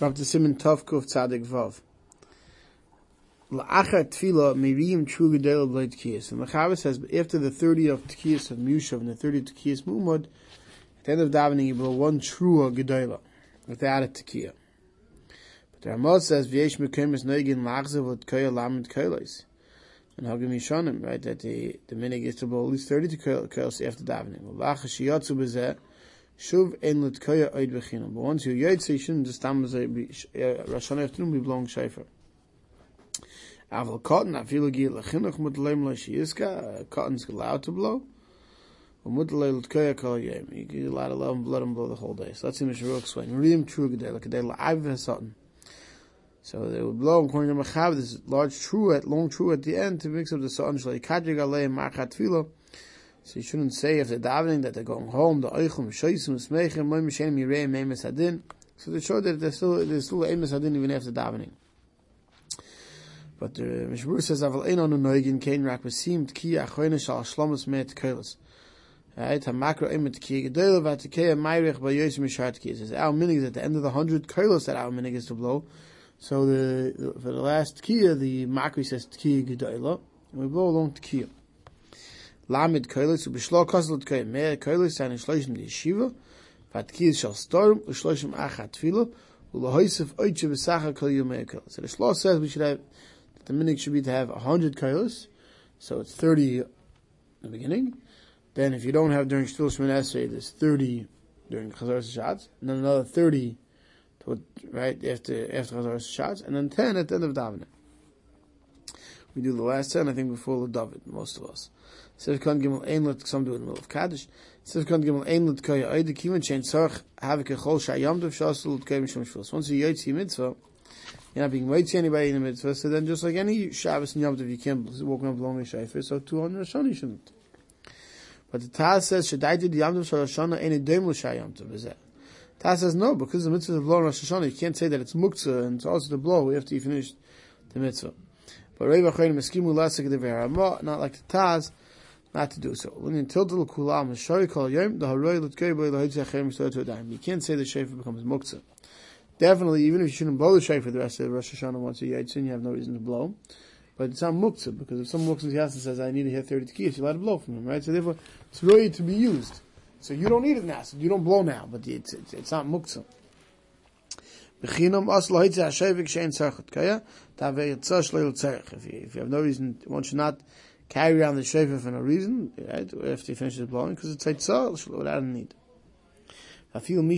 Rav Simin Tov Kuf Tzadik Vav. La'achar tefillah meriyim true gedel blade tkiyas. And the Chavah says, after the 30 of tkiyas of Mushav and the 30 of tkiyas Mumad, at the end of davening you blow one true gedela without a tkiyah. But the Ramah says, v'yesh mekem es neugin lachzev ot koya lamed koyles. And Hagim Yishanim, right, that the, the minig is to blow at least 30 to koyles after davening. La'achar shiyatzu bezeh, shuv en lut koya oid bechinam. But once you yotze, you shouldn't just eh, Rosh Hashanah afternoon be blowing shofar. Aval cotton, afilu gi lechinuch mutleim lo shiyiska, cotton's allowed to blow. Umutlei l'tkoya kol yom. You're allowed to let him, let him blow the whole day. So that's the Mishra explain. Riyim true gedei, like a day la'av v'satan. So they would blow according to Machav, this large true at long true at the end to mix up the satan shalei kadrig alei marchat tefillah. So you shouldn't say if they're davening that they're going home, the oichum, shoysim, smeichim, moim, mishenim, yireim, meimes hadin. So they show that there's still, there's still eimes hadin even after davening. But the Mishmur says, "Aval ein anu noigin kein rak besim tki achoyne shal shlomus met koilas." Right, hamakro emet tki gedele vat tki mayrich by yos mishat tki. It says our minig is at the end of the hundred koilas that our minig is to blow. So the for the last tkiya, the makri says tki gedele, and we blow along tkiya. Lamed koilas ubishlo kosel tki me koilas and shloishim yeshiva. Vat tki shal storm ushloishim achat tefillah. Ulahoisef oitche b'sacha kol yomei koilas. So the shlo says we should have the minig should be to have 100 kailas, so it's 30 in the beginning. Then if you don't have during Shtul Shemon Esrei, there's 30 during Chazar Shots, and then another 30 to, right after after Chazar Shots, and then 10 at the end of Davening. We do the last 10, I think, before the David, most of us. Sivkan Gimel Ein some do it in the middle of Kaddish. Sivkan Gimel Ein Lut Koya Oide Kivan Chain Tzarch Havik Echol Shayam Dov Shasel Lut Mishom Shvus. Once you Yotzi Mitzvah, you're not being to anybody in the mitzvah. So then, just like any Shabbos and Yom Tov, you can't walk up along a shayfer. So two on Rosh Hashanah you shouldn't. But the Taz says Shadaiti the Yom Tov Shal Hashanah ain't a dem l'shay Yom Tov. Is that? Taz says no because the mitzvah of blow Rosh Hashanah. You can't say that it's muktzah and it's also the blow we have to finish the mitzvah. But Rei V'Chayim Eskimu Lasik the Ve'Ramah, not like the Taz, not to do so. When you tilt the kulam Shari Kol Yom the Haroi L'Tkei B'Ei L'Hoitzi Achem Yisrael to Adayim. You can't say the shayfer becomes muktzah. Definitely, even if you shouldn't blow the for the rest of the Rosh Hashanah once a Yitzin, you have no reason to blow. But it's not muktzah, because if someone walks into the house and says, I need to hear 30 tekiyas, you're allowed to blow from him, right? So therefore, it's really to be used. So you don't need it now, so you don't blow now, but it's, it's, it's not muktzah. As loitze shein kaya? Yitzah shleil tzarech. If you, you have no reason, one should not carry around the shofar for no reason, right? After he finishes blowing, because it's yitzah, without a need. Even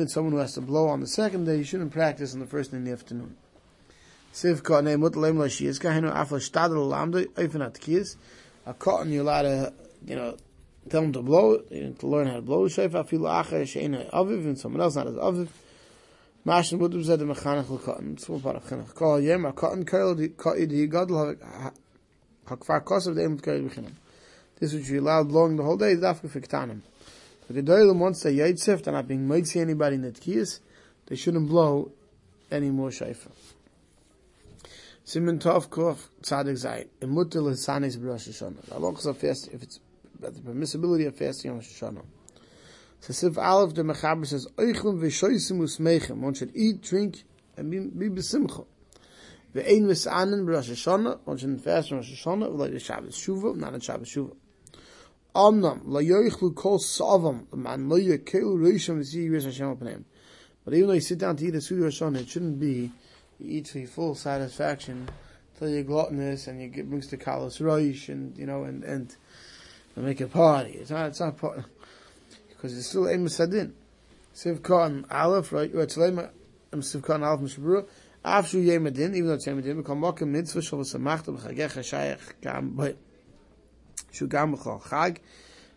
if someone who has to blow on the second day, you shouldn't practice on the first day in the afternoon. A cotton you're allowed to, you know, tell him to blow, it, to learn how to blow the shofar. Afilu acher she'ena aviv, and someone else not as aviv. Mashin budu zed the mechanech l'cotton. It's all part of chinuch. Kol yem, a cotton kail, di gadol, hakfar kosav, de'em kail b'chinam. This which you allowed blowing the whole day is dafka for. But the doilim once they yitzif, they're not being see anybody in the tkiyas, they shouldn't blow any more shayfa. Simon Tov Kof Tzadik Zayin. Emutil Hisanis B'Rosh Hashanah. Halachas of fast, if it's the permissibility of fasting on Rosh Hashanah. So Sif Aleph the Mechaber says, Oichlum v'shoysim usmeichem. One should eat, drink, and be, be besimcha. Ve'ein v'sanen b'Rosh Hashanah. One should fast on Rosh Hashanah, like the Shabbos Shuvah, not on Shabbos Shuvah. Amnam, la yoichlu kol savam, man lo yekelu reisham v'zi yiris Hashem upon But even though you sit down to eat a Sudi Hashanah, it shouldn't be you eat to your full satisfaction till you're gluttonous and you get brings to kalos roish and you know and and, and make a party. It's not it's not part because it's still em sadin. Sivka and aleph right. It's like sivka and aleph mishabura. After yom adin, even though it's yom adin, become mokem mitzvah shal v'samachta b'chagech hashayach gam but shu gam b'chol chag.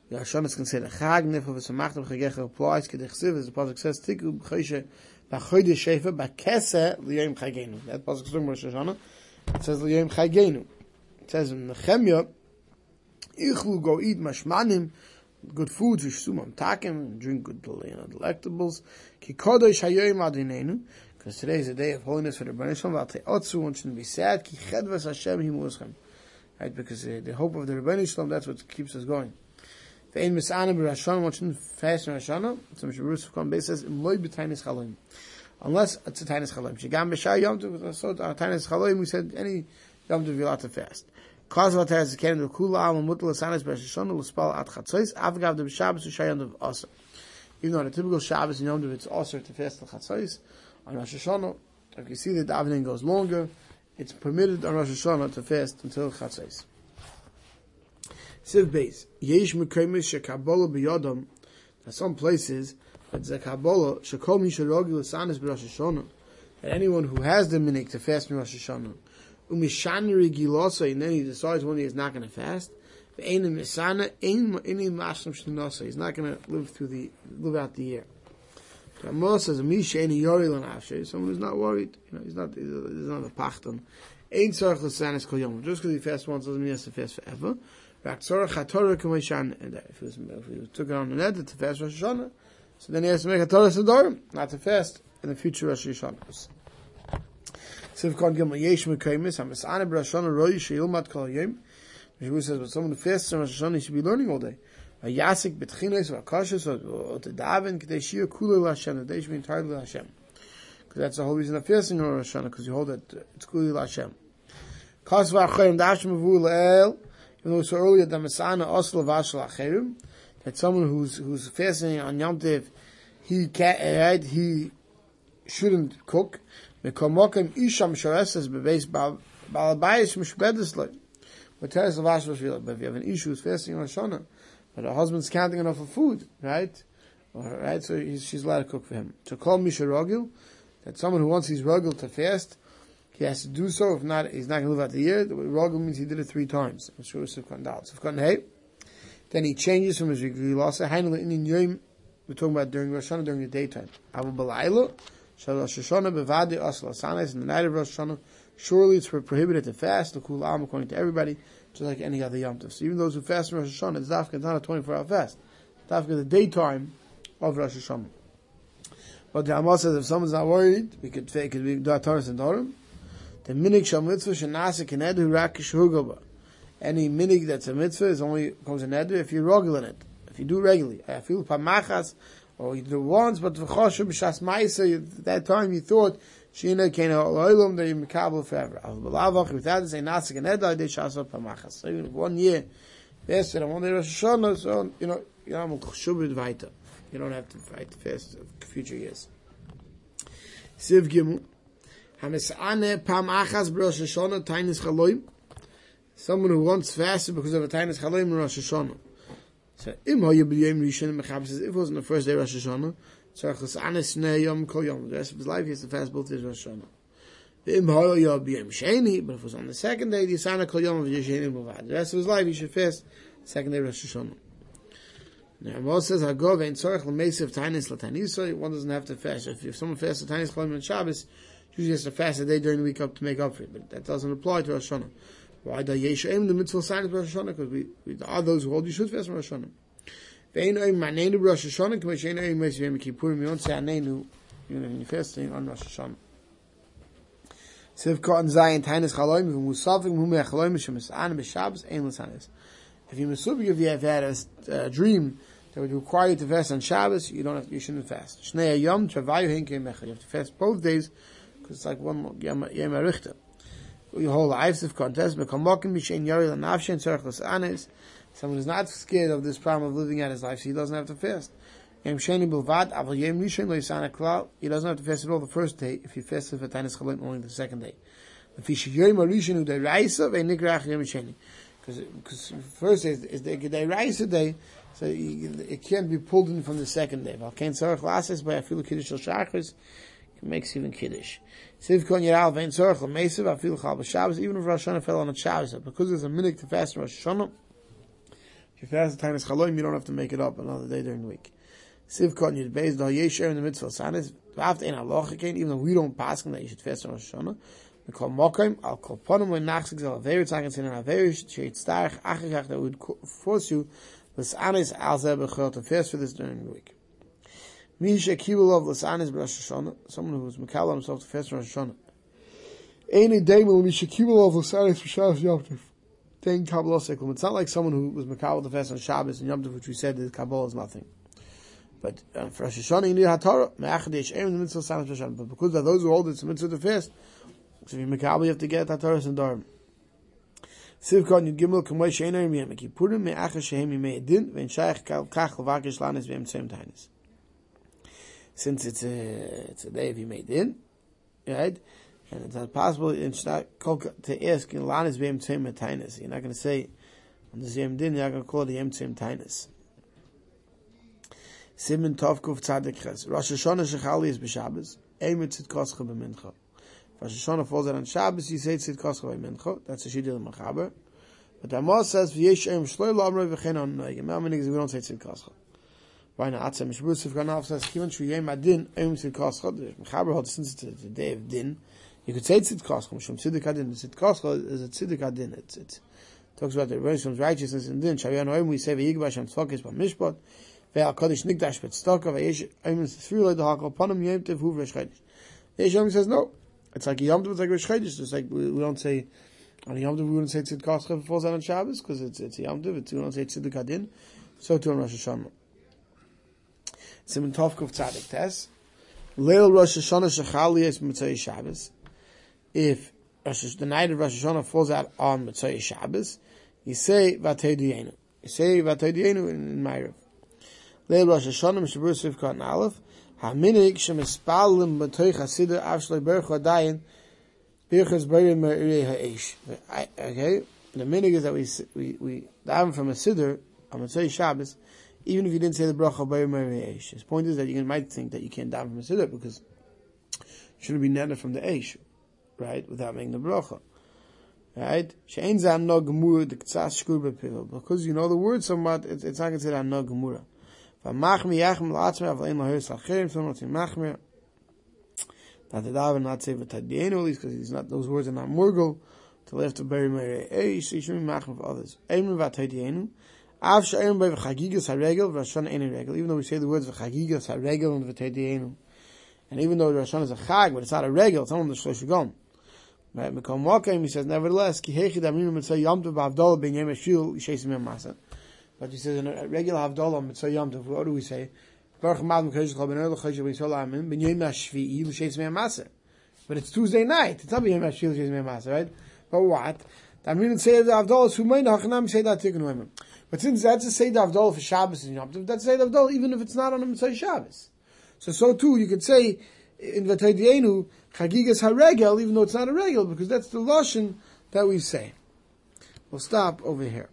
Ja, schon ist considered chag nifel v'samachta b'chagech applies kedich siv as the pasuk says tiku b'chayshe B'choyde shefa b'kese liyom chagenu. That pasuk is Rosh Hashanah. It says liyom chagenu. It says in Nehemiah, ichlu go eat mashmanim, good foods, yishsum takim, drink good you know, delectables. Ki kodesh hayoyim adinenu. Because today is a day of holiness for the Rebbeinu Shalom. V'al te'otzu, one shouldn't be sad. Ki chedvas Hashem himuschem. Right, because uh, the hope of the Rebbeinu Shalom, that's what keeps us going. Ve'en misana b'Rosh one shouldn't fast in Rosh Hashanah. So Mishra Berus Beis says, Im loy b'tainis chaloim. Unless it's a tainis chaloim. Shigam b'shai yom tov, so uh, tainis chaloim, we said any yom tov you're allowed to fast. Kula at. Even though on a typical Shabbos and Yom Tov, it's also to fast the chatzos. On Rosh Hashanah, if you see that the davening goes longer, it's permitted on Rosh Hashanah to fast until chatzos. Siv Beis. Yesh mekremis shekabola. There's some places that shekol mi sherogi l'sanis b'Rosh Hashanah. That anyone who has the minik to fast in Rosh Hashanah, umishani regilosa, and then he decides when he is not going to fast. He's not going to live through the live out the year. Ramah says, Someone who's not worried, you know, he's not, he's not a pachton. Ain't tzarech l'sanis kol yom. Just because he fasts once doesn't mean he has to fast forever. And if he, was, if he took it on an edit to fast Rosh Hashanah, so then he has to make a Torah Sedorim, not to fast in the future Rosh Hashanah. Siv kon gimel yesh mekaymis, roi sheyilmat kol yom. Says, but someone who fasts in Rosh Hashanah, he should be learning all day. A yasik shir. Because that's the whole reason of fasting in Rosh Hashanah, because you hold that it's kulei l'Hashem. Kas even though we saw earlier that Masana Oslo Vashal Acherim, that someone who's who's fasting on Yom Tov, he can't, right, he shouldn't cook. Mekomokim Isham Shareses Bebeis Balabayis Mishbedes Loi. But Teres Lavash but if you have an issue who's fasting on Shana, but her husband's counting enough of food, right? right, so she's allowed to cook for him. To call Misha Rogil, that someone who wants his Rogil to fast, he has to do so. If not, he's not going to live out the year. The Rogel means he did it three times. I'm sure Sivkan Dal. Sivkan Hey. Then he changes from his Rigilasa. We're talking about during Rosh Hashanah, during the daytime. Abu Balayla. Rosh Hashanah Bevadi Asla Sanes. In the night of Rosh Hashanah, surely it's prohibited to fast. The Kul Am, according to everybody, just like any other Yom Tov. So even those who fast in Rosh Hashanah, it's Dafka, it's not a 24 hour fast. Dafka, the daytime of Rosh Hashanah. But the Amal says if someone's not worried, we could, we could do a Torah and Dorim. The minig shal mitzvah shenasa kenedu rak shurgaba. Any minig that's a mitzvah is only comes in edu if you're regular it. If you do regularly. I feel pamachas, or you do once, but v'choshu ma'isa, at that time you thought, shina kena oilum, that you're mekabel forever. Al b'lavach, without it, say nasa kenedu, I did shasa pamachas. So even one year, yes, and one day Rosh Hashanah, so, you know, you know, shubid weiter. You don't have to fight fast of future years. Siv Gimel. Hamisane pam b'Rosh Hashanah tainis chaloim. Someone who wants fasted because of a tainis chaloim Rosh Hashanah. So im hoye b'yom rishon mechab says if it wasn't the first day of Rosh Hashanah, tzarich l'sane snei yom kol yom. The rest of his life he has to fast both days of Rosh Hashanah. Im hoye b'yom sheni, but if it was on the second day, the yisana kol yom of yesheni b'vad. The rest of his life he should fast second day Rosh Hashanah. Now, Moshe says, "Hagov ein tzorich l'meisiv tainis l'tanis." One doesn't have to fast. If, if someone fasts the tainis chaloim on Shabbos, usually has to fast a day during the week up to make up for it, but that doesn't apply to Rosh Hashanah. Why the Yeshayim the mitzvah sign of Rosh Hashanah? Because we, we are those who hold you should fast Rosh Hashanah. Ve'ein oim manenu Rosh Hashanah k'mei she'ein oim meis yom kippurim. You don't say anenu you know, when you're fasting on Rosh Hashanah. Siv cotton zayin tainis chaloim v'mu safik v'mu mei chaloim shemis an b'shabes ein l'sanis. If you masubik, if you have had a uh, dream that would require you to fast on Shabbos, you don't have, you shouldn't fast. Shnei yom travayu hinke mecha. You have to fast both days because it's like one Yom Arichta. Your whole lives of contest. Someone is not scared of this problem of living out his life, so he doesn't have to fast. He doesn't have to fast at all the first day if he fasts for Tanis Chalim only the second day. Sheni. Because first day is the Gedei Raisa day, so it can't be pulled in from the second day. Shachris makes even kiddush. Siv kon yeral vein tzorch l'meisav afil chal b'Shabbos, even if Rosh Hashanah fell on a Shabbos, because there's a minute to fast in Rosh Hashanah, if you fast the time is chaloim, you don't have to make it up another day during the week. Siv yid beis da yesher in the mitzvah sanis, v'aft ein aloch again, even though we don't pass that you should fast on Rosh Hashanah, we call mokaim, al kol ponim when nachzik zel aver tzaken sin an aver sheit starch achikach that would force you, this anis al zeh bechol to fast for this during the week. Rosh Hashanah, someone who's Makala himself to fast Rosh Hashanah. Any day will Misha Kibul of Lasanis Yom Tov. Vein Kabbalah Seklum. It's not like someone who was Makabal the fast on Shabbos and Yom Tov, which we said that Kabbalah is nothing. But uh, for Rosh Hashanah, you need HaTorah. Me'achadesh Erim, the mitzvah Sanat Rosh But because of those who hold it's a mitzvah to fast, so if you're you have to get HaTorah and Dharam. Sivkon Yud Gimel Kamoi Sheiner Yom Kippurim Me'acha Shehem Yimei Edin Vein Shaykh Kach Levakish Lanes Ve'em Tzem Tainis. Since it's a, it's a day of Yimei Edin, right? And it's not possible it's not to ask in Lanes Ve'em Tzem Tainis. You're not going to say on the Yom Din, you're not going to call it Yem Tzem Tainis. Simen Tov Kuf Tzadik Ches. Rosh Hashanah Shechali is B'Shabbos. Eimet Tzidkoscha B'Mincha. Rosh Hashanah falls out on Shabbos, you say Tzidkoscha B'Mincha. That's a Shidil Machaber. But Amos says, V'yesh Eim Shloi Lo Amroi V'chein On Noegim. How many we don't say Tzidkoscha? Weine Atzem, ich wusste, kann auf das Kiemen, schu jem adin, oim zid koschot, ich mich habe since it's the day of din, you could say zid koschot, shum zid adin, zid koschot is a zid adin, it's, it talks about the reverse righteousness in din, shavu yan we say, v'yig b'ashem tzvokis b'mishpot, ve'al kodesh nikdash b'tztoka, ve'yesh oim, tzvri leid ha'akol panim yem tev huv v'shchedish. Yesh oim says, no, it's like yom tov, it's like v'shchedish, it's like, we, we don't say, on yom tov, we wouldn't say zid koschot, before Zan and Shabbos, because it's, it's yom tov, we don't say zid adin, so too on Rosh Hashanah. Simon Tovkov Tzadik Tes. Leil Rosh Hashanah Shechali is Mitzvah Shabbos. If the night of Rosh Hashanah falls out on Mitzvah Shabbos, you say Vatei Diyenu. You say Vatei Diyenu in, Ma'ariv. Leil Rosh Hashanah Mishabur Sif Katan Aleph. Shemispalim b'toich hasidah avshloi berach adayin birchas b'yim me'irei ha'esh. Okay? The minig is that we, we, we daven from a siddur on Mitzvah Shabbos, even if you didn't say the bracha me'irei. His point is that you might think that you can't daven from a siddur because you shouldn't be netted from the esh, right? Without making the bracha. Right? She'en zan no gemura the ktsas shkur b'pil. Because you know the word somewhat, it's, it's not considered no gemura. V'machmi yachm l'atzmei av le'en lahir sachirim, so not machmir. That the daven not say v'tadienu, at least because he's not, those words are not murgal, to left to bury meri eish, he shouldn't be machmir for others. Eimer v'tadienu, av she'erim by v'chagigas ha'regel, v'rashon ein regel, even though we say the words v'chagigas ha'regel and v'tadienu, and even though Rashon is a chag, but it's not a regel, it's only the shlosh gom. Right, Mekom Wakim, he says, nevertheless, ki hechi damim mitzvah yom tov b'avdol ben yem eshil, yom. But he says in a regular Havdalah Mitzvah Yom Tov, what do we say? Baruch Ma'ad M'kadosh Chol Ben Erlich Choshev Yisrael Amin Ben Yom. But it's Tuesday night. It's not Ben Yom HaShvi'i Mei HaMaseh, right? But what? That means say the Havdalah Sumayin Hachanam say that Tikkun Oimim. But since that's a Seder Havdalah for Shabbos and Yom Tov, that's a Seder Havdalah even if it's not on a Mitzvah Shabbos. So so too, you could say in V'Taydienu Chagigas HaRegel, even though it's not a regel, because that's the Lashon that we say. We'll stop over here.